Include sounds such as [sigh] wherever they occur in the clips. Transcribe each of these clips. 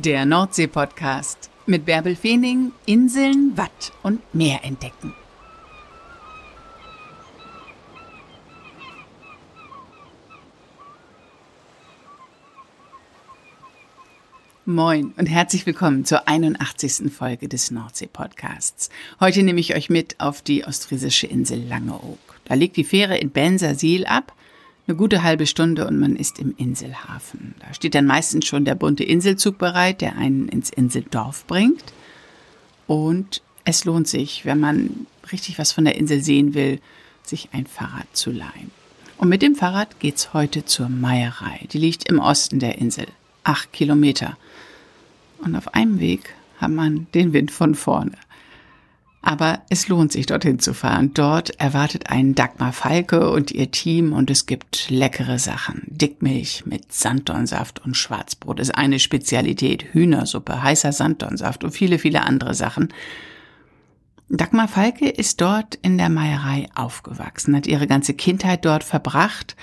Der Nordsee-Podcast mit Bärbel Feening, Inseln, Watt und Meer entdecken. Moin und herzlich willkommen zur 81. Folge des Nordsee-Podcasts. Heute nehme ich euch mit auf die ostfriesische Insel Langeoog. Da liegt die Fähre in Bensersiel ab eine gute halbe Stunde und man ist im Inselhafen. Da steht dann meistens schon der bunte Inselzug bereit, der einen ins Inseldorf bringt. Und es lohnt sich, wenn man richtig was von der Insel sehen will, sich ein Fahrrad zu leihen. Und mit dem Fahrrad geht's heute zur Meierei. Die liegt im Osten der Insel. Acht Kilometer. Und auf einem Weg hat man den Wind von vorne. Aber es lohnt sich, dorthin zu fahren. Dort erwartet einen Dagmar Falke und ihr Team und es gibt leckere Sachen. Dickmilch mit Sanddornsaft und Schwarzbrot ist eine Spezialität. Hühnersuppe, heißer Sanddornsaft und viele, viele andere Sachen. Dagmar Falke ist dort in der Meierei aufgewachsen, hat ihre ganze Kindheit dort verbracht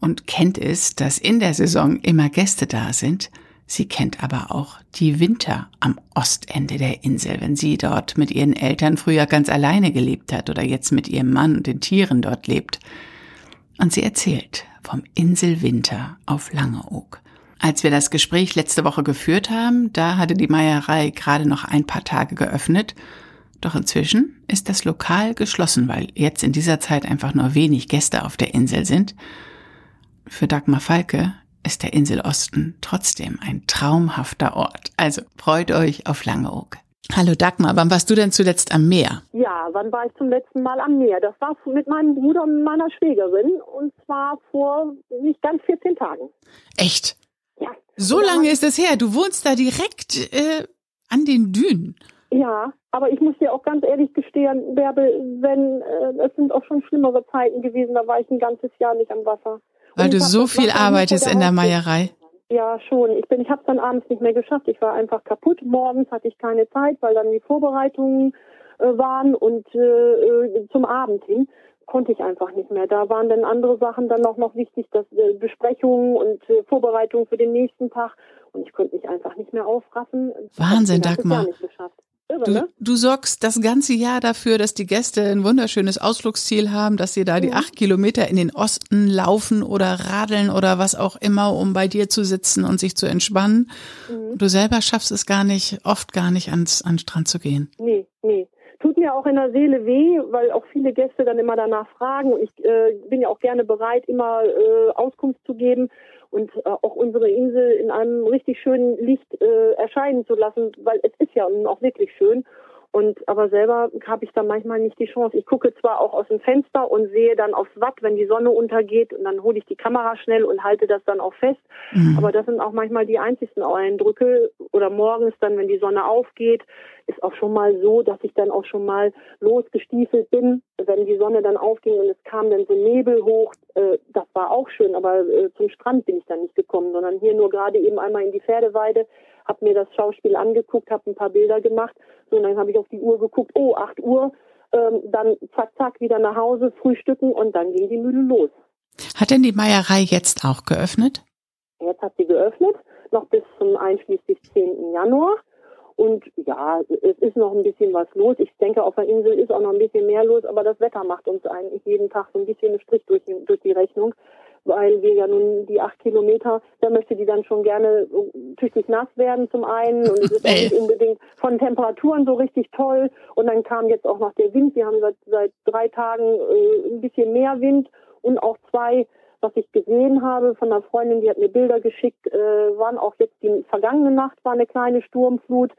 und kennt es, dass in der Saison immer Gäste da sind – Sie kennt aber auch die Winter am Ostende der Insel, wenn sie dort mit ihren Eltern früher ganz alleine gelebt hat oder jetzt mit ihrem Mann und den Tieren dort lebt. Und sie erzählt vom Inselwinter auf Langeoog. Als wir das Gespräch letzte Woche geführt haben, da hatte die Meierei gerade noch ein paar Tage geöffnet. Doch inzwischen ist das Lokal geschlossen, weil jetzt in dieser Zeit einfach nur wenig Gäste auf der Insel sind. Für Dagmar Falke ist der Inselosten trotzdem ein traumhafter Ort. Also freut euch auf Langeoog. Hallo Dagmar, wann warst du denn zuletzt am Meer? Ja, wann war ich zum letzten Mal am Meer? Das war mit meinem Bruder und meiner Schwägerin und zwar vor nicht ganz 14 Tagen. Echt? Ja. So lange ist es her. Du wohnst da direkt äh, an den Dünen. Ja, aber ich muss dir auch ganz ehrlich gestehen, Bärbel, wenn äh, es sind auch schon schlimmere Zeiten gewesen, da war ich ein ganzes Jahr nicht am Wasser. Weil du so viel arbeitest in der Meierei. Ja, schon. Ich bin, ich habe es dann abends nicht mehr geschafft. Ich war einfach kaputt. Morgens hatte ich keine Zeit, weil dann die Vorbereitungen äh, waren und äh, äh, zum Abend hin konnte ich einfach nicht mehr. Da waren dann andere Sachen dann auch noch wichtig, das äh, Besprechungen und äh, Vorbereitungen für den nächsten Tag und ich konnte mich einfach nicht mehr aufraffen. Wahnsinn, Dagmar. Irre, du, ne? du sorgst das ganze Jahr dafür, dass die Gäste ein wunderschönes Ausflugsziel haben, dass sie da die acht Kilometer in den Osten laufen oder radeln oder was auch immer, um bei dir zu sitzen und sich zu entspannen. Mhm. Du selber schaffst es gar nicht, oft gar nicht ans, an den Strand zu gehen. Nee, nee. Tut mir auch in der Seele weh, weil auch viele Gäste dann immer danach fragen und ich äh, bin ja auch gerne bereit, immer äh, Auskunft zu geben und äh, auch unsere Insel in einem richtig schönen Licht äh, erscheinen zu lassen, weil es ist ja nun auch wirklich schön. Und aber selber habe ich da manchmal nicht die Chance. Ich gucke zwar auch aus dem Fenster und sehe dann aufs Watt, wenn die Sonne untergeht, und dann hole ich die Kamera schnell und halte das dann auch fest. Mhm. Aber das sind auch manchmal die einzigsten Eindrücke. Oder morgens dann, wenn die Sonne aufgeht, ist auch schon mal so, dass ich dann auch schon mal losgestiefelt bin, wenn die Sonne dann aufging und es kam dann so Nebel hoch. Äh, das war auch schön, aber äh, zum Strand bin ich dann nicht gekommen, sondern hier nur gerade eben einmal in die Pferdeweide habe mir das Schauspiel angeguckt, habe ein paar Bilder gemacht. So, und dann habe ich auf die Uhr geguckt, oh, 8 Uhr, ähm, dann zack, zack, wieder nach Hause, frühstücken und dann ging die Mühle los. Hat denn die Meierei jetzt auch geöffnet? Jetzt hat sie geöffnet, noch bis zum einschließlich 10. Januar. Und ja, es ist noch ein bisschen was los. Ich denke, auf der Insel ist auch noch ein bisschen mehr los, aber das Wetter macht uns eigentlich jeden Tag so ein bisschen einen Strich durch, durch die Rechnung weil wir ja nun die acht Kilometer, da möchte die dann schon gerne tüchtig nass werden zum einen und es ist auch [laughs] nicht unbedingt von Temperaturen so richtig toll und dann kam jetzt auch noch der Wind, wir haben seit, seit drei Tagen äh, ein bisschen mehr Wind und auch zwei was ich gesehen habe von einer Freundin, die hat mir Bilder geschickt, äh, waren auch jetzt die vergangene Nacht war eine kleine Sturmflut.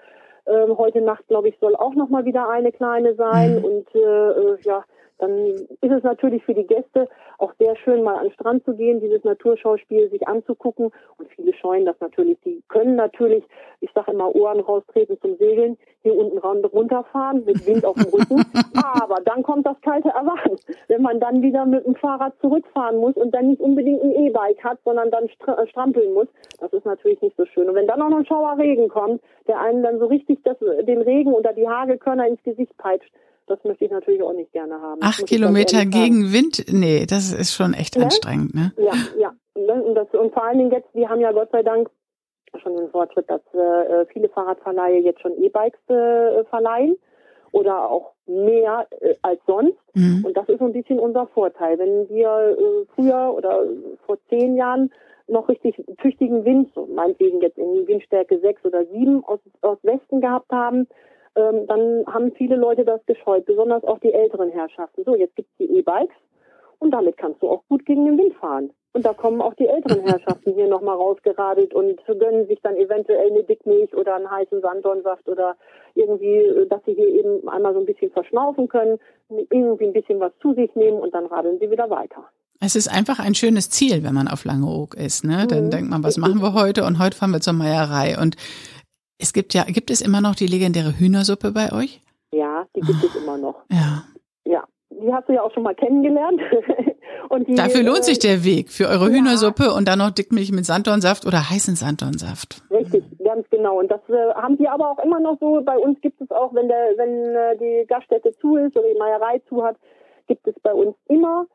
Ähm, heute Nacht, glaube ich, soll auch noch mal wieder eine kleine sein. Mhm. Und äh, äh ja, dann ist es natürlich für die Gäste auch sehr schön, mal an den Strand zu gehen, dieses Naturschauspiel sich anzugucken. Und viele scheuen das natürlich. Die können natürlich, ich sage immer, Ohren raustreten zum Segeln, hier unten runterfahren mit Wind auf dem Rücken. [laughs] Aber dann kommt das kalte Erwachen, wenn man dann wieder mit dem Fahrrad zurückfahren muss und dann nicht unbedingt ein E-Bike hat, sondern dann äh, strampeln muss. Das ist natürlich nicht so schön. Und wenn dann auch noch ein Schauerregen kommt, der einen dann so richtig das, den Regen oder die Hagelkörner ins Gesicht peitscht, das möchte ich natürlich auch nicht gerne haben. Acht Kilometer gegen Wind? Nee, das ist schon echt ne? anstrengend, ne? Ja, ja. Und, das, und vor allen Dingen jetzt, wir haben ja Gott sei Dank ja schon den Fortschritt, dass äh, viele Fahrradverleihe jetzt schon E-Bikes äh, verleihen oder auch mehr äh, als sonst. Mhm. Und das ist so ein bisschen unser Vorteil. Wenn wir äh, früher oder vor zehn Jahren noch richtig tüchtigen Wind, so meinetwegen jetzt in Windstärke sechs oder sieben aus, aus Westen gehabt haben, ähm, dann haben viele Leute das gescheut, besonders auch die älteren Herrschaften. So, jetzt gibt's die E-Bikes und damit kannst du auch gut gegen den Wind fahren. Und da kommen auch die älteren [laughs] Herrschaften hier nochmal rausgeradelt und gönnen sich dann eventuell eine Dickmilch oder einen heißen Sanddornsaft oder irgendwie, dass sie hier eben einmal so ein bisschen verschnaufen können, irgendwie ein bisschen was zu sich nehmen und dann radeln sie wieder weiter. Es ist einfach ein schönes Ziel, wenn man auf Langeoog ist. Ne? Dann mhm. denkt man, was machen wir heute? Und heute fahren wir zur Meierei. Und es gibt ja, gibt es immer noch die legendäre Hühnersuppe bei euch? Ja, die gibt es immer noch. Ja. Ja, die hast du ja auch schon mal kennengelernt. [laughs] und die, Dafür lohnt sich der Weg für eure ja. Hühnersuppe und dann noch Dickmilch mit Sanddornsaft oder heißen Sanddornsaft. Richtig, ganz genau. Und das äh, haben die aber auch immer noch so. Bei uns gibt es auch, wenn der, wenn äh, die Gaststätte zu ist oder die Meierei zu hat, gibt es bei uns immer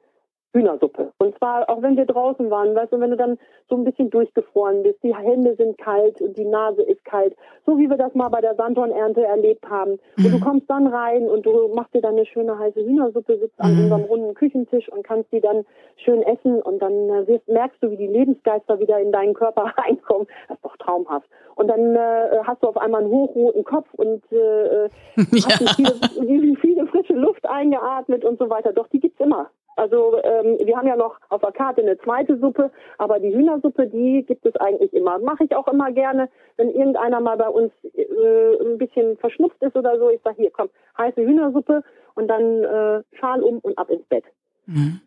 Hühnersuppe. Und zwar auch wenn wir draußen waren, weißt du, wenn du dann so ein bisschen durchgefroren bist, die Hände sind kalt und die Nase ist kalt, so wie wir das mal bei der Sandhornernte erlebt haben. Mhm. Und du mhm. kommst dann rein und du machst dir dann eine schöne heiße Hühnersuppe, sitzt mhm. an unserem runden Küchentisch und kannst die dann schön essen und dann äh, wirst, merkst du, wie die Lebensgeister wieder in deinen Körper [laughs] reinkommen. Das ist doch traumhaft. Und dann äh, hast du auf einmal einen hochroten Kopf und äh, äh [laughs] ja. hast viele, viele frische Luft eingeatmet und so weiter. Doch, die gibt's immer. Also ähm, wir haben ja noch auf der Karte eine zweite Suppe, aber die Hühnersuppe, die gibt es eigentlich immer. Mache ich auch immer gerne, wenn irgendeiner mal bei uns äh, ein bisschen verschnupft ist oder so. Ich sage, hier, komm, heiße Hühnersuppe und dann äh, Schal um und ab ins Bett. Mhm.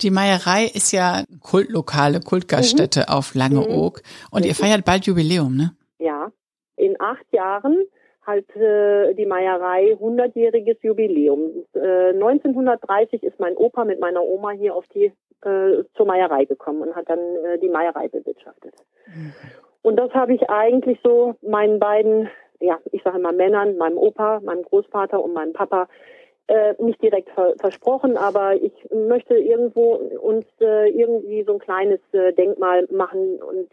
Die Meierei ist ja Kultlokale, Kultgaststätte mhm. auf Langeoog mhm. und ihr feiert bald Jubiläum, ne? Ja, in acht Jahren halt äh, die Meierei 100-jähriges Jubiläum. Äh, 1930 ist mein Opa mit meiner Oma hier auf die äh, zur Meierei gekommen und hat dann äh, die Meierei bewirtschaftet. Und das habe ich eigentlich so meinen beiden, ja, ich sage mal Männern, meinem Opa, meinem Großvater und meinem Papa äh, nicht direkt ver versprochen, aber ich möchte irgendwo uns äh, irgendwie so ein kleines äh, Denkmal machen und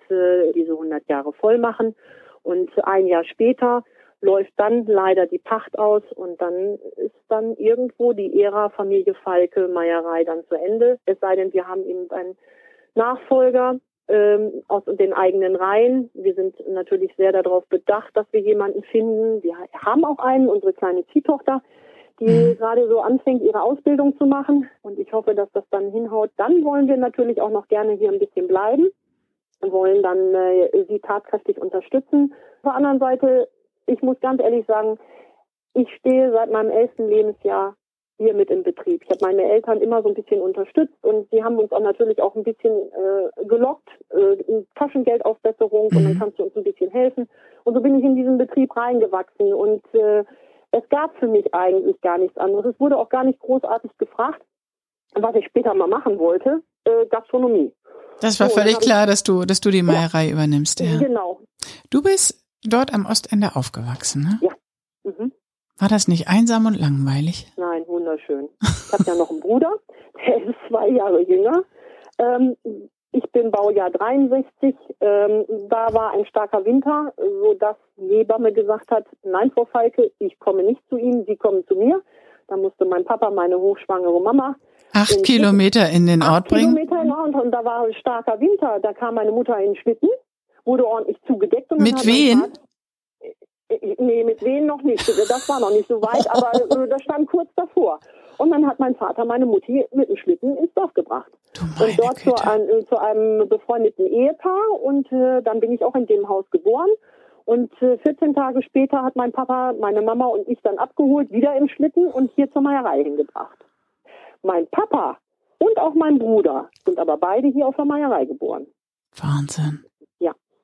diese 100 Jahre voll machen. Und ein Jahr später läuft dann leider die Pacht aus und dann ist dann irgendwo die Ära Familie Falke Meierei dann zu Ende. Es sei denn, wir haben eben einen Nachfolger ähm, aus den eigenen Reihen. Wir sind natürlich sehr darauf bedacht, dass wir jemanden finden. Wir haben auch einen, unsere kleine Ziehtochter, die mhm. gerade so anfängt, ihre Ausbildung zu machen. Und ich hoffe, dass das dann hinhaut. Dann wollen wir natürlich auch noch gerne hier ein bisschen bleiben wollen dann äh, sie tatkräftig unterstützen. Auf der anderen Seite ich muss ganz ehrlich sagen, ich stehe seit meinem elften Lebensjahr hier mit im Betrieb. Ich habe meine Eltern immer so ein bisschen unterstützt und sie haben uns auch natürlich auch ein bisschen äh, gelockt, äh, Taschengeldaufbesserung mhm. und dann mhm. kannst du uns ein bisschen helfen. Und so bin ich in diesen Betrieb reingewachsen und äh, es gab für mich eigentlich gar nichts anderes. Es wurde auch gar nicht großartig gefragt, was ich später mal machen wollte, äh, Gastronomie. Das war so, völlig klar, dass du, dass du die Meierei ja, übernimmst, ja. Genau. Du bist dort am Ostende aufgewachsen, ne? Ja. Mhm. War das nicht einsam und langweilig? Nein, wunderschön. Ich habe ja noch einen Bruder, [laughs] der ist zwei Jahre jünger. Ähm, ich bin Baujahr 63. Ähm, da war ein starker Winter, so dass die Hebamme gesagt hat, nein, Frau Falke, ich komme nicht zu Ihnen, Sie kommen zu mir. Da musste mein Papa meine hochschwangere Mama acht Kilometer in den Ort bringen. Kilometer in Ort und da war ein starker Winter. Da kam meine Mutter in den Schlitten wurde ordentlich zugedeckt. Und mit wen? Äh, nee, mit wen noch nicht. Das war noch nicht so weit, [laughs] aber äh, das stand kurz davor. Und dann hat mein Vater meine Mutti mit dem Schlitten ins Dorf gebracht. und dort zu, ein, äh, zu, einem befreundeten Ehepaar. Und äh, dann bin ich auch in dem Haus geboren. Und äh, 14 Tage später hat mein Papa, meine Mama und ich dann abgeholt, wieder im Schlitten und hier zur Meierei hingebracht. Mein Papa und auch mein Bruder sind aber beide hier auf der Meierei geboren. Wahnsinn.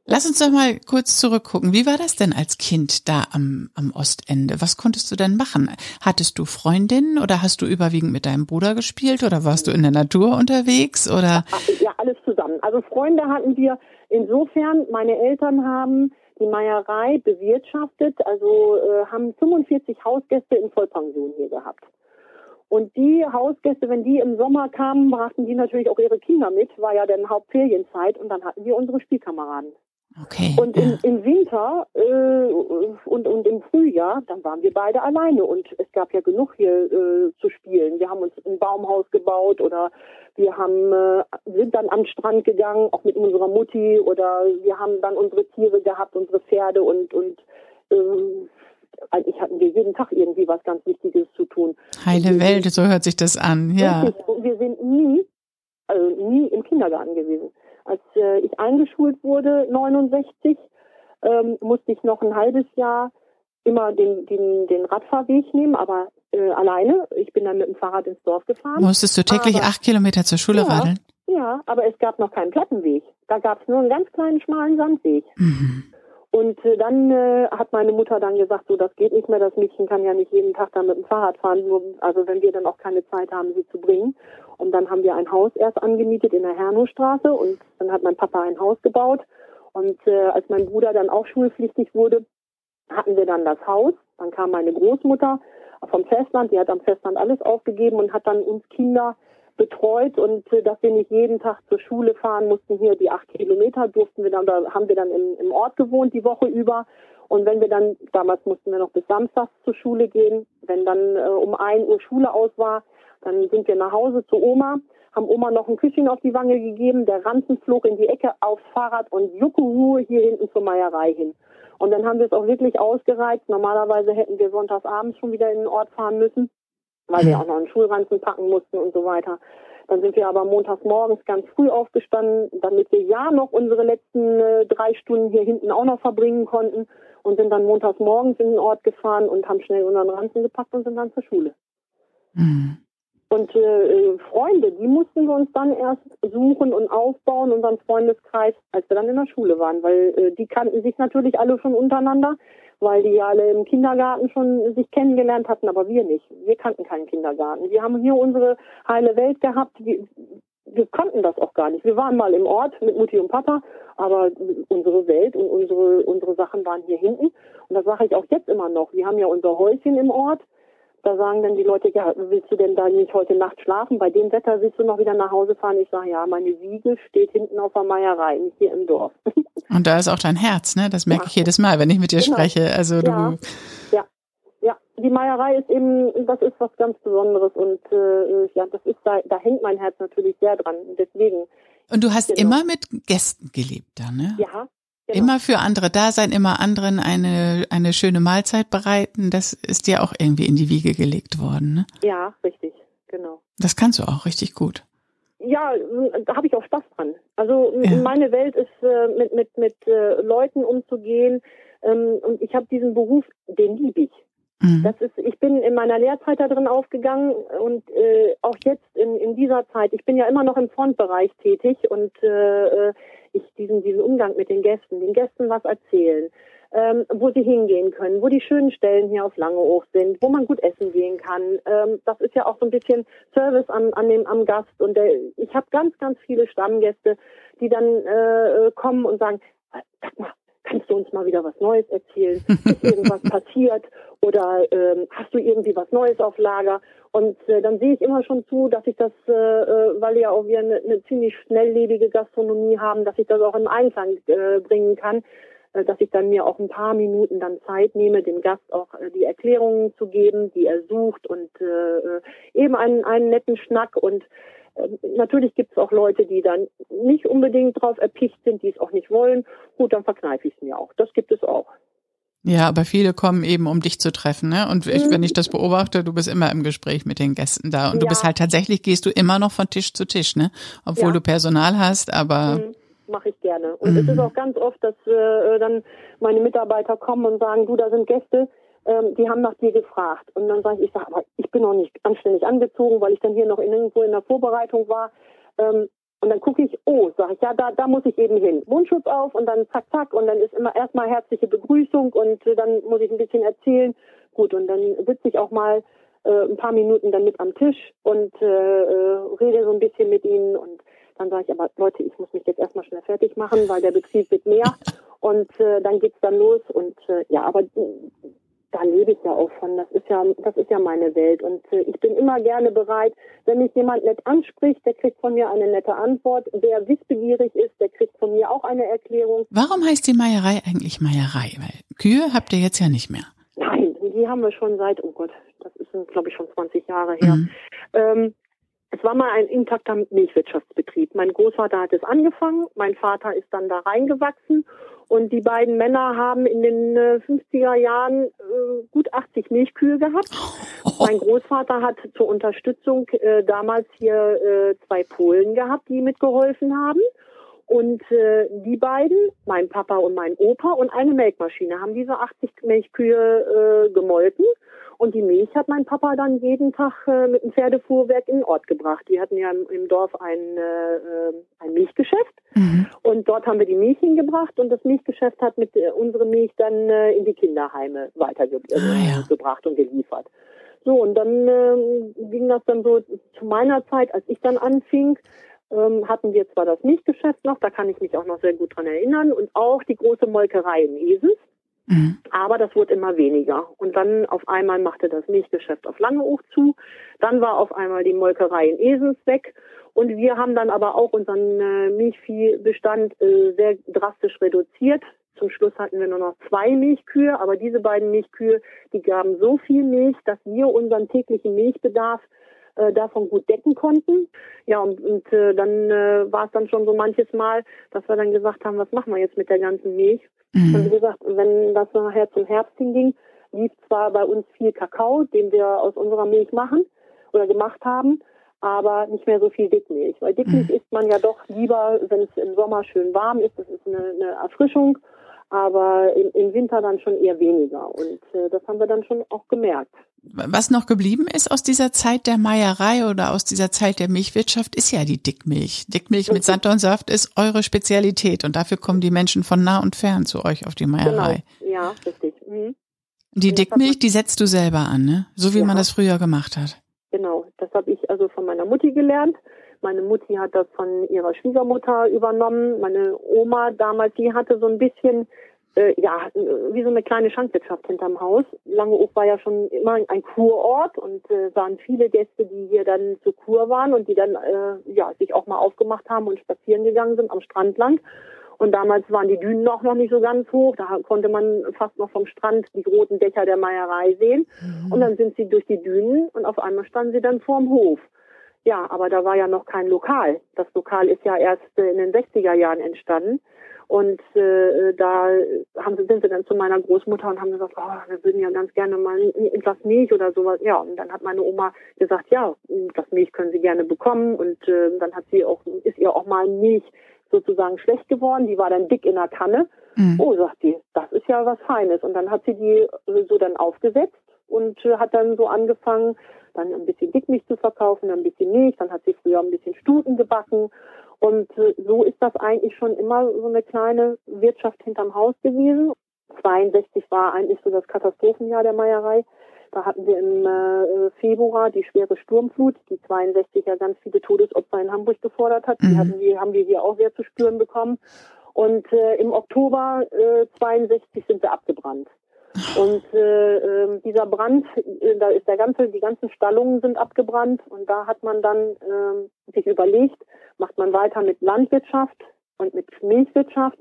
Lass uns doch mal kurz zurückgucken. Wie war das denn als Kind da am, am Ostende? Was konntest du denn machen? Hattest du Freundinnen oder hast du überwiegend mit deinem Bruder gespielt oder warst du in der Natur unterwegs oder? Ja, alles zusammen. Also Freunde hatten wir insofern. Meine Eltern haben die Meierei bewirtschaftet, also äh, haben 45 Hausgäste in Vollpension hier gehabt. Und die Hausgäste, wenn die im Sommer kamen, brachten die natürlich auch ihre Kinder mit, war ja dann Hauptferienzeit und dann hatten wir unsere Spielkameraden. Okay. Und im, im Winter äh, und, und im Frühjahr, dann waren wir beide alleine und es gab ja genug hier äh, zu spielen. Wir haben uns ein Baumhaus gebaut oder wir haben äh, sind dann am Strand gegangen, auch mit unserer Mutti oder wir haben dann unsere Tiere gehabt, unsere Pferde und und äh, eigentlich hatten wir jeden Tag irgendwie was ganz Wichtiges zu tun. Heile Welt, so hört sich das an, ja. Und wir sind nie, also nie im Kindergarten gewesen. Als äh, ich eingeschult wurde, 69, ähm, musste ich noch ein halbes Jahr immer den, den, den Radfahrweg nehmen, aber äh, alleine. Ich bin dann mit dem Fahrrad ins Dorf gefahren. Musstest du täglich aber, acht Kilometer zur Schule ja, radeln? Ja, aber es gab noch keinen Plattenweg. Da gab es nur einen ganz kleinen schmalen Sandweg. Mhm. Und äh, dann äh, hat meine Mutter dann gesagt, so das geht nicht mehr, das Mädchen kann ja nicht jeden Tag dann mit dem Fahrrad fahren, nur, also wenn wir dann auch keine Zeit haben, sie zu bringen. Und dann haben wir ein Haus erst angemietet in der Hernowstraße und dann hat mein Papa ein Haus gebaut. Und äh, als mein Bruder dann auch schulpflichtig wurde, hatten wir dann das Haus. Dann kam meine Großmutter vom Festland, die hat am Festland alles aufgegeben und hat dann uns Kinder betreut und äh, dass wir nicht jeden Tag zur Schule fahren mussten. Hier die acht Kilometer durften wir dann, da haben wir dann im, im Ort gewohnt die Woche über. Und wenn wir dann, damals mussten wir noch bis Samstags zur Schule gehen, wenn dann äh, um ein Uhr Schule aus war, dann sind wir nach Hause zu Oma, haben Oma noch ein Küsschen auf die Wange gegeben, der Ranzen flog in die Ecke aufs Fahrrad und Juckeruhe hier hinten zur Meierei hin. Und dann haben wir es auch wirklich ausgereizt. Normalerweise hätten wir sonntagsabends schon wieder in den Ort fahren müssen weil wir auch noch einen Schulranzen packen mussten und so weiter. Dann sind wir aber montags morgens ganz früh aufgestanden, damit wir ja noch unsere letzten äh, drei Stunden hier hinten auch noch verbringen konnten und sind dann montags morgens in den Ort gefahren und haben schnell unseren Ranzen gepackt und sind dann zur Schule. Mhm. Und äh, Freunde, die mussten wir uns dann erst suchen und aufbauen, unseren Freundeskreis, als wir dann in der Schule waren, weil äh, die kannten sich natürlich alle schon untereinander weil die alle im Kindergarten schon sich kennengelernt hatten, aber wir nicht. Wir kannten keinen Kindergarten. Wir haben hier unsere heile Welt gehabt. Wir, wir konnten das auch gar nicht. Wir waren mal im Ort mit Mutti und Papa, aber unsere Welt und unsere, unsere Sachen waren hier hinten. Und das sage ich auch jetzt immer noch. Wir haben ja unser Häuschen im Ort da sagen dann die Leute, ja, willst du denn da nicht heute Nacht schlafen? Bei dem Wetter willst du noch wieder nach Hause fahren? Ich sage, ja, meine Wiege steht hinten auf der Meierei, nicht hier im Dorf. [laughs] Und da ist auch dein Herz, ne? Das merke ja. ich jedes Mal, wenn ich mit dir genau. spreche. Also du. Ja. ja. ja, die Meierei ist eben, das ist was ganz Besonderes und äh, ja, das ist da, da hängt mein Herz natürlich sehr dran. Deswegen. Und du hast genau. immer mit Gästen gelebt da, ne? Ja, Genau. Immer für andere da sein, immer anderen eine, eine schöne Mahlzeit bereiten, das ist dir auch irgendwie in die Wiege gelegt worden, ne? Ja, richtig, genau. Das kannst du auch richtig gut. Ja, da habe ich auch Spaß dran. Also ja. meine Welt ist äh, mit mit mit äh, Leuten umzugehen ähm, und ich habe diesen Beruf, den liebe ich. Mhm. Das ist, ich bin in meiner Lehrzeit da drin aufgegangen und äh, auch jetzt in, in dieser Zeit. Ich bin ja immer noch im Frontbereich tätig und äh, äh ich diesen, diesen Umgang mit den Gästen, den Gästen was erzählen, ähm, wo sie hingehen können, wo die schönen Stellen hier auf Langeoog sind, wo man gut essen gehen kann. Ähm, das ist ja auch so ein bisschen Service an, an dem, am Gast. Und der, ich habe ganz, ganz viele Stammgäste, die dann äh, kommen und sagen, sag mal, kannst du uns mal wieder was Neues erzählen? [laughs] Ist irgendwas passiert? Oder ähm, hast du irgendwie was Neues auf Lager? Und äh, dann sehe ich immer schon zu, dass ich das, äh, äh, weil ja auch wir eine, eine ziemlich schnelllebige Gastronomie haben, dass ich das auch im Einklang äh, bringen kann, äh, dass ich dann mir auch ein paar Minuten dann Zeit nehme, dem Gast auch äh, die Erklärungen zu geben, die er sucht und äh, äh eben einen, einen netten Schnack und Natürlich gibt es auch Leute, die dann nicht unbedingt drauf erpicht sind, die es auch nicht wollen. Gut, dann verkneife ich es mir auch. Das gibt es auch. Ja, aber viele kommen eben, um dich zu treffen, ne? Und ich, wenn ich das beobachte, du bist immer im Gespräch mit den Gästen da. Und ja. du bist halt tatsächlich, gehst du immer noch von Tisch zu Tisch, ne? Obwohl ja. du Personal hast, aber. Mhm. Mache ich gerne. Und mhm. es ist auch ganz oft, dass äh, dann meine Mitarbeiter kommen und sagen, du, da sind Gäste, ähm, die haben nach dir gefragt. Und dann sage ich, ich sag, aber ich bin noch nicht anständig angezogen, weil ich dann hier noch in, irgendwo in der Vorbereitung war. Ähm, und dann gucke ich, oh, sage ich, ja, da, da muss ich eben hin. Mundschutz auf und dann zack, zack. Und dann ist immer erstmal herzliche Begrüßung und äh, dann muss ich ein bisschen erzählen. Gut, und dann sitze ich auch mal äh, ein paar Minuten dann mit am Tisch und äh, äh, rede so ein bisschen mit ihnen. Und dann sage ich, aber Leute, ich muss mich jetzt erstmal schnell fertig machen, weil der Betrieb wird mehr. Und äh, dann geht's dann los. Und äh, ja, aber da lebe ich ja auch von. Das ist ja, das ist ja meine Welt. Und äh, ich bin immer gerne bereit, wenn mich jemand nett anspricht, der kriegt von mir eine nette Antwort. Wer wissbegierig ist, der kriegt von mir auch eine Erklärung. Warum heißt die Meierei eigentlich Meierei? Weil Kühe habt ihr jetzt ja nicht mehr. Nein, die haben wir schon seit, oh Gott, das ist, glaube ich, schon 20 Jahre her. Mhm. Ähm, es war mal ein intakter Milchwirtschaftsbetrieb. Mein Großvater hat es angefangen, mein Vater ist dann da reingewachsen und die beiden Männer haben in den äh, 50er Jahren äh, gut 80 Milchkühe gehabt. Mein Großvater hat zur Unterstützung äh, damals hier äh, zwei Polen gehabt, die mitgeholfen haben. Und äh, die beiden, mein Papa und mein Opa und eine Melkmaschine, haben diese 80 Milchkühe äh, gemolken. Und die Milch hat mein Papa dann jeden Tag äh, mit dem Pferdefuhrwerk in den Ort gebracht. Wir hatten ja im, im Dorf ein, äh, ein Milchgeschäft mhm. und dort haben wir die Milch hingebracht und das Milchgeschäft hat mit äh, unsere Milch dann äh, in die Kinderheime weitergebracht äh, ah, ja. und geliefert. So, und dann äh, ging das dann so zu meiner Zeit, als ich dann anfing, ähm, hatten wir zwar das Milchgeschäft noch, da kann ich mich auch noch sehr gut dran erinnern, und auch die große Molkerei in Esens. Mhm. Aber das wurde immer weniger. Und dann auf einmal machte das Milchgeschäft auf Langeoog zu. Dann war auf einmal die Molkerei in Esens weg. Und wir haben dann aber auch unseren äh, Milchviehbestand äh, sehr drastisch reduziert. Zum Schluss hatten wir nur noch zwei Milchkühe, aber diese beiden Milchkühe, die gaben so viel Milch, dass wir unseren täglichen Milchbedarf äh, davon gut decken konnten. Ja, und, und äh, dann äh, war es dann schon so manches Mal, dass wir dann gesagt haben, was machen wir jetzt mit der ganzen Milch? Mhm. Und wie gesagt, wenn das nachher zum Herbst hinging, lief zwar bei uns viel Kakao, den wir aus unserer Milch machen oder gemacht haben, aber nicht mehr so viel Dickmilch. Weil Dickmilch mhm. isst man ja doch lieber, wenn es im Sommer schön warm ist. Das ist eine, eine Erfrischung, aber im, im, Winter dann schon eher weniger. Und äh, das haben wir dann schon auch gemerkt. Was noch geblieben ist aus dieser Zeit der Meierei oder aus dieser Zeit der Milchwirtschaft, ist ja die Dickmilch. Dickmilch mit Sand und Saft ist eure Spezialität und dafür kommen die Menschen von nah und fern zu euch auf die Meierei. Genau. Ja, richtig. Mhm. Die Dickmilch, die setzt du selber an, ne? So wie ja. man das früher gemacht hat. Genau, das habe ich also von meiner Mutti gelernt. Meine Mutti hat das von ihrer Schwiegermutter übernommen. Meine Oma damals, die hatte so ein bisschen äh, ja, wie so eine kleine Schankwirtschaft hinterm Haus. Langeoog war ja schon immer ein Kurort und äh, waren viele Gäste, die hier dann zur Kur waren und die dann äh, ja sich auch mal aufgemacht haben und spazieren gegangen sind am Strand lang. Und damals waren die Dünen auch noch nicht so ganz hoch. Da konnte man fast noch vom Strand die roten Dächer der Meierei sehen. Mhm. Und dann sind sie durch die Dünen und auf einmal standen sie dann vorm Hof. Ja, aber da war ja noch kein Lokal. Das Lokal ist ja erst äh, in den 60er Jahren entstanden. Und äh, da haben sie, sind sie dann zu meiner Großmutter und haben gesagt, oh, wir würden ja ganz gerne mal etwas Milch oder sowas. Ja, und dann hat meine Oma gesagt, ja, das Milch können Sie gerne bekommen. Und äh, dann hat sie auch, ist ihr auch mal Milch sozusagen schlecht geworden. Die war dann dick in der Kanne. Mhm. Oh, sagt die, das ist ja was Feines. Und dann hat sie die so dann aufgesetzt und äh, hat dann so angefangen, dann ein bisschen Dickmilch zu verkaufen, dann ein bisschen Milch, dann hat sie früher ein bisschen Stuten gebacken und äh, so ist das eigentlich schon immer so eine kleine Wirtschaft hinterm Haus gewesen. 62 war eigentlich so das Katastrophenjahr der Meierei. Da hatten wir im äh, Februar die schwere Sturmflut, die 62 ja ganz viele Todesopfer in Hamburg gefordert hat. Mhm. Die hatten wir, haben wir hier auch sehr zu spüren bekommen. Und äh, im Oktober äh, 62 sind wir abgebrannt. Und äh, äh, dieser Brand, äh, da ist der ganze, die ganzen Stallungen sind abgebrannt und da hat man dann äh, sich überlegt, macht man weiter mit Landwirtschaft und mit Milchwirtschaft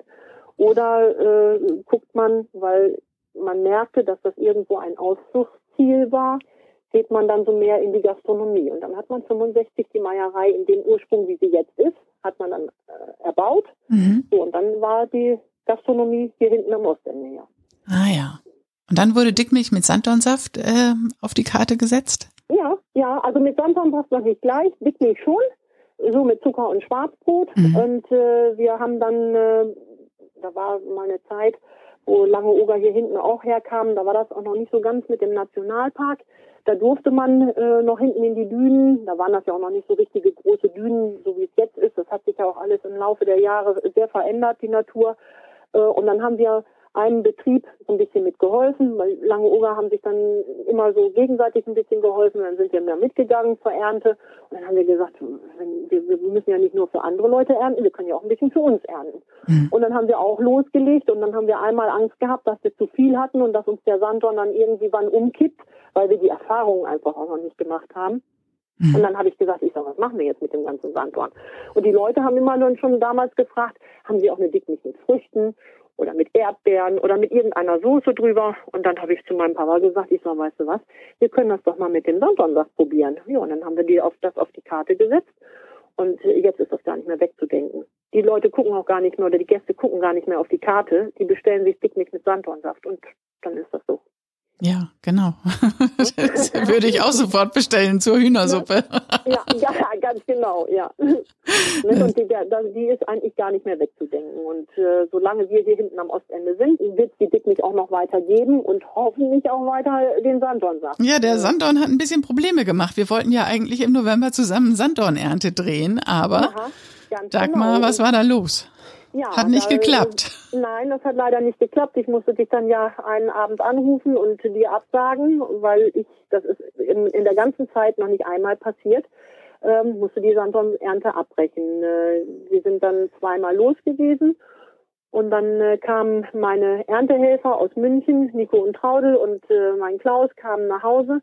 oder äh, guckt man, weil man merkte, dass das irgendwo ein Ausflugsziel war, geht man dann so mehr in die Gastronomie. Und dann hat man 65 die Meierei in dem Ursprung, wie sie jetzt ist, hat man dann äh, erbaut. Mhm. So, und dann war die Gastronomie hier hinten am Ostende ja. Ah ja. Und dann wurde Dickmilch mit Sanddornsaft äh, auf die Karte gesetzt? Ja, ja, also mit Sanddornsaft noch nicht gleich, Dickmilch schon, so mit Zucker und Schwarzbrot. Mhm. Und äh, wir haben dann, äh, da war mal eine Zeit, wo Lange Oger hier hinten auch herkam, da war das auch noch nicht so ganz mit dem Nationalpark. Da durfte man äh, noch hinten in die Dünen, da waren das ja auch noch nicht so richtige große Dünen, so wie es jetzt ist. Das hat sich ja auch alles im Laufe der Jahre sehr verändert, die Natur. Äh, und dann haben wir einem Betrieb so ein bisschen mitgeholfen, weil Lange Oger haben sich dann immer so gegenseitig ein bisschen geholfen, dann sind wir mehr mitgegangen zur Ernte und dann haben wir gesagt, wir, müssen ja nicht nur für andere Leute ernten, wir können ja auch ein bisschen für uns ernten. Mhm. Und dann haben wir auch losgelegt und dann haben wir einmal Angst gehabt, dass wir zu viel hatten und dass uns der Sanddorn dann irgendwie wann umkippt, weil wir die Erfahrungen einfach auch noch nicht gemacht haben. Mhm. Und dann habe ich gesagt, ich sag, was machen wir jetzt mit dem ganzen Sanddorn? Und die Leute haben immer dann schon damals gefragt, haben sie auch eine Dickmilch mit Früchten oder mit Erdbeeren oder mit irgendeiner Soße drüber. Und dann habe ich zu meinem Papa gesagt, ich sag, weißt du was, wir können das doch mal mit dem Sanddornsaft probieren. Ja, und dann haben wir die auf das auf die Karte gesetzt. Und äh, jetzt ist das gar nicht mehr wegzudenken. Die Leute gucken auch gar nicht mehr oder die Gäste gucken gar nicht mehr auf die Karte. Die bestellen sich Dickmilch mit Sanddornsaft und dann ist das so. Ja, genau. [laughs] Das würde ich auch sofort bestellen zur Hühnersuppe. Ja, ja, ganz genau, ja. Und die, die ist eigentlich gar nicht mehr wegzudenken. Und äh, solange wir hier hinten am Ostende sind, wird es die Dickmilch auch noch weiter geben und hoffentlich auch weiter den Sanddorn sagen. Ja, der Sanddorn hat ein bisschen Probleme gemacht. Wir wollten ja eigentlich im November zusammen Sanddornernte drehen, aber Aha, Dagmar, genau. was war da los? Ja, hat nicht da, geklappt. Nein, das hat leider nicht geklappt. Ich musste dich dann ja einen Abend anrufen und dir absagen, weil ich, das ist in, in der ganzen Zeit noch nicht einmal passiert, ähm, musste die Sanddornernte abbrechen. Äh, wir sind dann zweimal los gewesen und dann äh, kamen meine Erntehelfer aus München, Nico und Traudel und äh, mein Klaus kamen nach Hause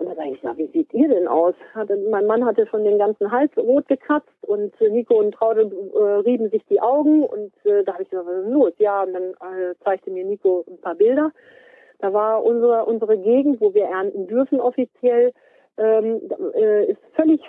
und da sage ich, na, wie sieht ihr denn aus? Hatte, mein Mann hatte schon den ganzen Hals rot gekratzt und äh, Nico und Traude äh, rieben sich die Augen und äh, da habe ich gesagt, was ist los? Ja, und dann äh, zeigte mir Nico ein paar Bilder. Da war unsere, unsere Gegend, wo wir ernten dürfen offiziell, ähm, äh, ist völlig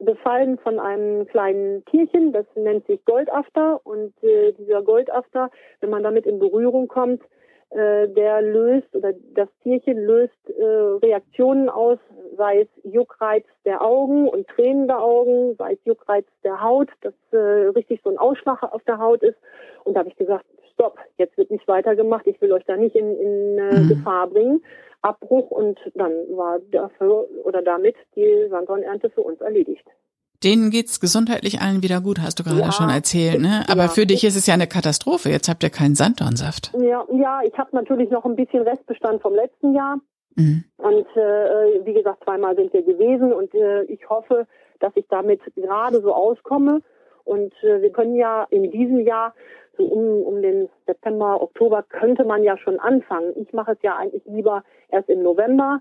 befallen von einem kleinen Tierchen, das nennt sich Goldafter und äh, dieser Goldafter, wenn man damit in Berührung kommt, äh, der löst oder das Tierchen löst äh, Reaktionen aus, sei es Juckreiz der Augen und Tränen der Augen, sei es Juckreiz der Haut, dass äh, richtig so ein Ausschlag auf der Haut ist. Und da habe ich gesagt, stopp, jetzt wird nicht weitergemacht, ich will euch da nicht in, in äh, mhm. Gefahr bringen. Abbruch und dann war dafür oder damit die Sanddornernte für uns erledigt. Denen geht's gesundheitlich allen wieder gut, hast du gerade ja, schon erzählt, ne? Aber ja. für dich ist es ja eine Katastrophe. Jetzt habt ihr keinen Sanddornsaft. Ja, ja, ich habe natürlich noch ein bisschen Restbestand vom letzten Jahr. Mhm. Und äh, wie gesagt, zweimal sind wir gewesen und äh, ich hoffe, dass ich damit gerade so auskomme. Und äh, wir können ja in diesem Jahr so um, um den September, Oktober könnte man ja schon anfangen. Ich mache es ja eigentlich lieber erst im November,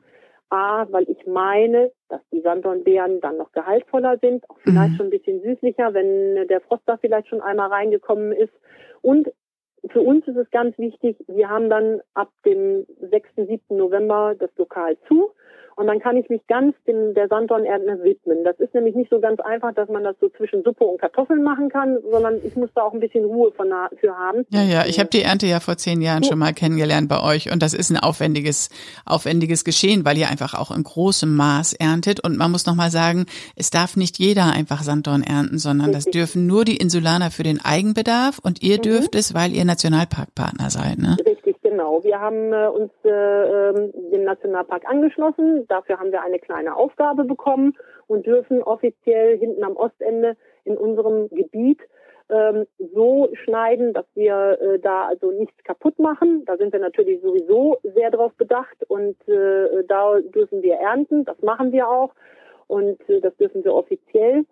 A, weil ich meine, dass die Sanddornbeeren dann noch gehaltvoller sind, auch vielleicht mhm. schon ein bisschen süßlicher, wenn der Frost da vielleicht schon einmal reingekommen ist. Und für uns ist es ganz wichtig, wir haben dann ab dem 6., 7. November das Lokal zu. Und dann kann ich mich ganz dem, der Sanddornernte widmen. Das ist nämlich nicht so ganz einfach, dass man das so zwischen Suppe und Kartoffeln machen kann, sondern ich muss da auch ein bisschen Ruhe von, für haben. Ja, ja, ich habe die Ernte ja vor zehn Jahren schon mal kennengelernt bei euch und das ist ein aufwendiges, aufwendiges Geschehen, weil ihr einfach auch in großem Maß erntet. Und man muss nochmal sagen, es darf nicht jeder einfach Sanddorn ernten, sondern das dürfen nur die Insulaner für den Eigenbedarf und ihr mhm. dürft es, weil ihr Nationalparkpartner seid. Ne? Genau. Wir haben äh, uns äh, ähm, dem Nationalpark angeschlossen Dafür haben wir eine kleine Aufgabe bekommen und dürfen offiziell hinten am Ostende in unserem Gebiet ähm, so schneiden, dass wir äh, da also nichts kaputt machen. Da sind wir natürlich sowieso sehr drauf bedacht und äh, da dürfen wir ernten. Das machen wir auch und äh, das dürfen wir offiziell.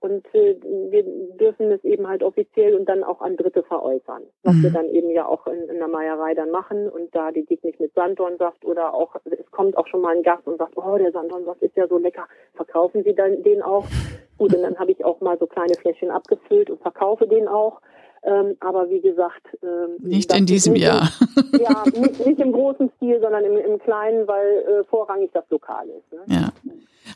Und äh, wir dürfen es eben halt offiziell und dann auch an Dritte veräußern, was mhm. wir dann eben ja auch in, in der Meierei dann machen und da die geht nicht mit Sanddornsaft oder auch, es kommt auch schon mal ein Gast und sagt, oh, der Sanddornsaft ist ja so lecker, verkaufen Sie dann den auch? Gut, und dann habe ich auch mal so kleine Fläschchen abgefüllt und verkaufe den auch. Ähm, aber wie gesagt, ähm, nicht in diesem nicht Jahr. Im, [laughs] ja, nicht, nicht, im großen Stil, sondern im, im kleinen, weil äh, vorrangig das Lokal ist. Ne? Ja.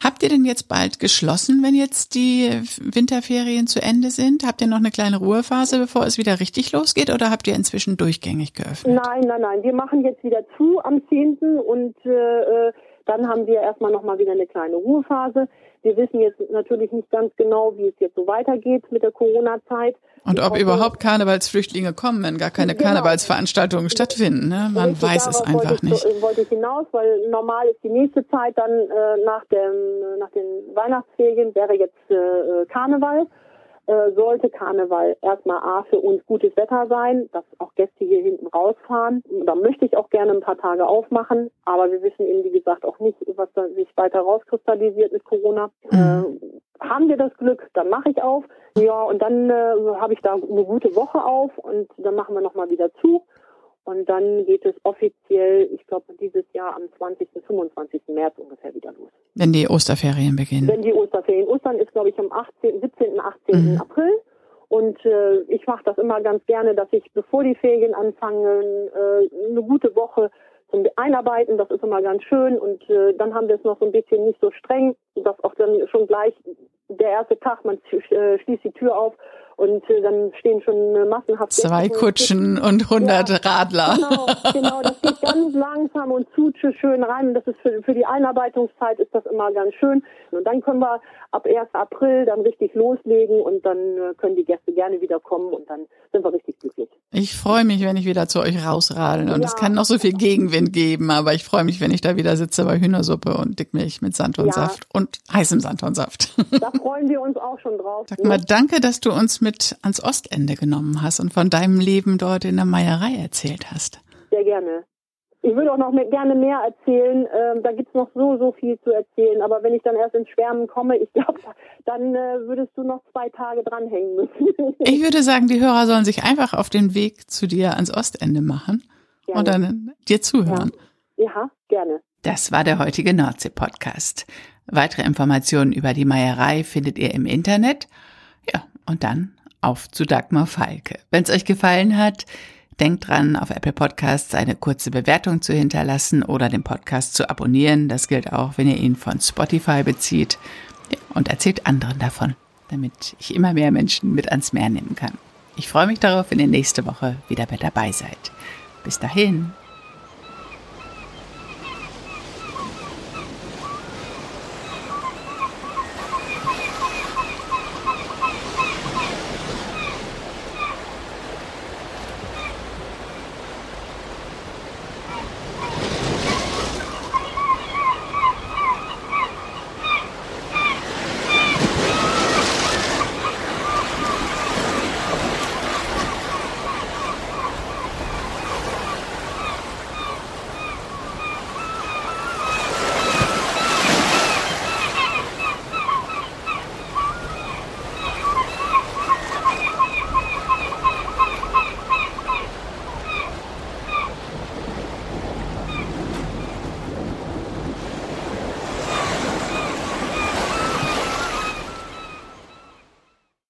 Habt ihr denn jetzt bald geschlossen, wenn jetzt die Winterferien zu Ende sind? Habt ihr noch eine kleine Ruhephase, bevor es wieder richtig losgeht oder habt ihr inzwischen durchgängig geöffnet? Nein, nein, nein. Wir machen jetzt wieder zu am 10. und äh, äh, dann haben wir erstmal nochmal wieder eine kleine Ruhephase. Wir wissen jetzt natürlich nicht ganz genau, wie es jetzt so weitergeht mit der Corona-Zeit. Und ob hoffe, überhaupt Karnevalsflüchtlinge kommen, wenn gar keine genau. Karnevalsveranstaltungen stattfinden. Ne? Man Richtig, weiß es einfach wollte nicht. Ich, wollte ich hinaus, weil normal ist die nächste Zeit dann äh, nach, dem, nach den Weihnachtsferien wäre jetzt äh, Karneval. Äh, sollte Karneval erstmal A für uns gutes Wetter sein, dass auch Gäste hier hinten rausfahren. Da möchte ich auch gerne ein paar Tage aufmachen, aber wir wissen eben, wie gesagt, auch nicht, was da sich weiter rauskristallisiert mit Corona. Mhm. Äh, haben wir das Glück, dann mache ich auf. Ja, und dann äh, habe ich da eine gute Woche auf und dann machen wir nochmal wieder zu. Und dann geht es offiziell, ich glaube, dieses Jahr am 20., 25. März ungefähr wieder los. Wenn die Osterferien beginnen. Wenn die Osterferien. Ostern ist, glaube ich, am 18., 17., 18. Mhm. April. Und äh, ich mache das immer ganz gerne, dass ich, bevor die Ferien anfangen, äh, eine gute Woche zum Einarbeiten, das ist immer ganz schön. Und äh, dann haben wir es noch so ein bisschen nicht so streng, dass auch dann schon gleich der erste Tag, man äh, schließt die Tür auf und äh, dann stehen schon äh, massenhaft zwei Kutschen und hundert ja, Radler. Genau, genau, das geht [laughs] ganz langsam und zu schön rein. Und das ist für, für die Einarbeitungszeit ist das immer ganz schön. Und dann können wir ab 1. April dann richtig loslegen und dann äh, können die Gäste gerne wieder kommen und dann sind wir richtig glücklich. Ich freue mich, wenn ich wieder zu euch rausradel und ja. es kann noch so viel Gegenwind geben, aber ich freue mich, wenn ich da wieder sitze bei Hühnersuppe und Dickmilch mit Sandhornsaft ja. und heißem Sandhornsaft. Da freuen wir uns auch schon drauf. Sag mal, danke, dass du uns mit ans Ostende genommen hast und von deinem Leben dort in der Meierei erzählt hast. Sehr gerne. Ich würde auch noch mehr, gerne mehr erzählen. Ähm, da gibt's noch so, so viel zu erzählen. Aber wenn ich dann erst ins Schwärmen komme, ich glaube, [laughs] dann äh, würdest du noch zwei Tage dranhängen müssen. [laughs] ich würde sagen, die Hörer sollen sich einfach auf den Weg zu dir ans Ostende machen gerne. und dann dir zuhören. Ja. ja, gerne. Das war der heutige Nordsee-Podcast. Weitere Informationen über die Meierei findet ihr im Internet. Ja, und dann auf zu Dagmar Falke. Wenn es euch gefallen hat, denkt dran, auf Apple Podcasts eine kurze Bewertung zu hinterlassen oder den Podcast zu abonnieren. Das gilt auch, wenn ihr ihn von Spotify bezieht. Und erzählt anderen davon, damit ich immer mehr Menschen mit ans Meer nehmen kann. Ich freue mich darauf, wenn ihr nächste Woche wieder mit dabei seid. Bis dahin.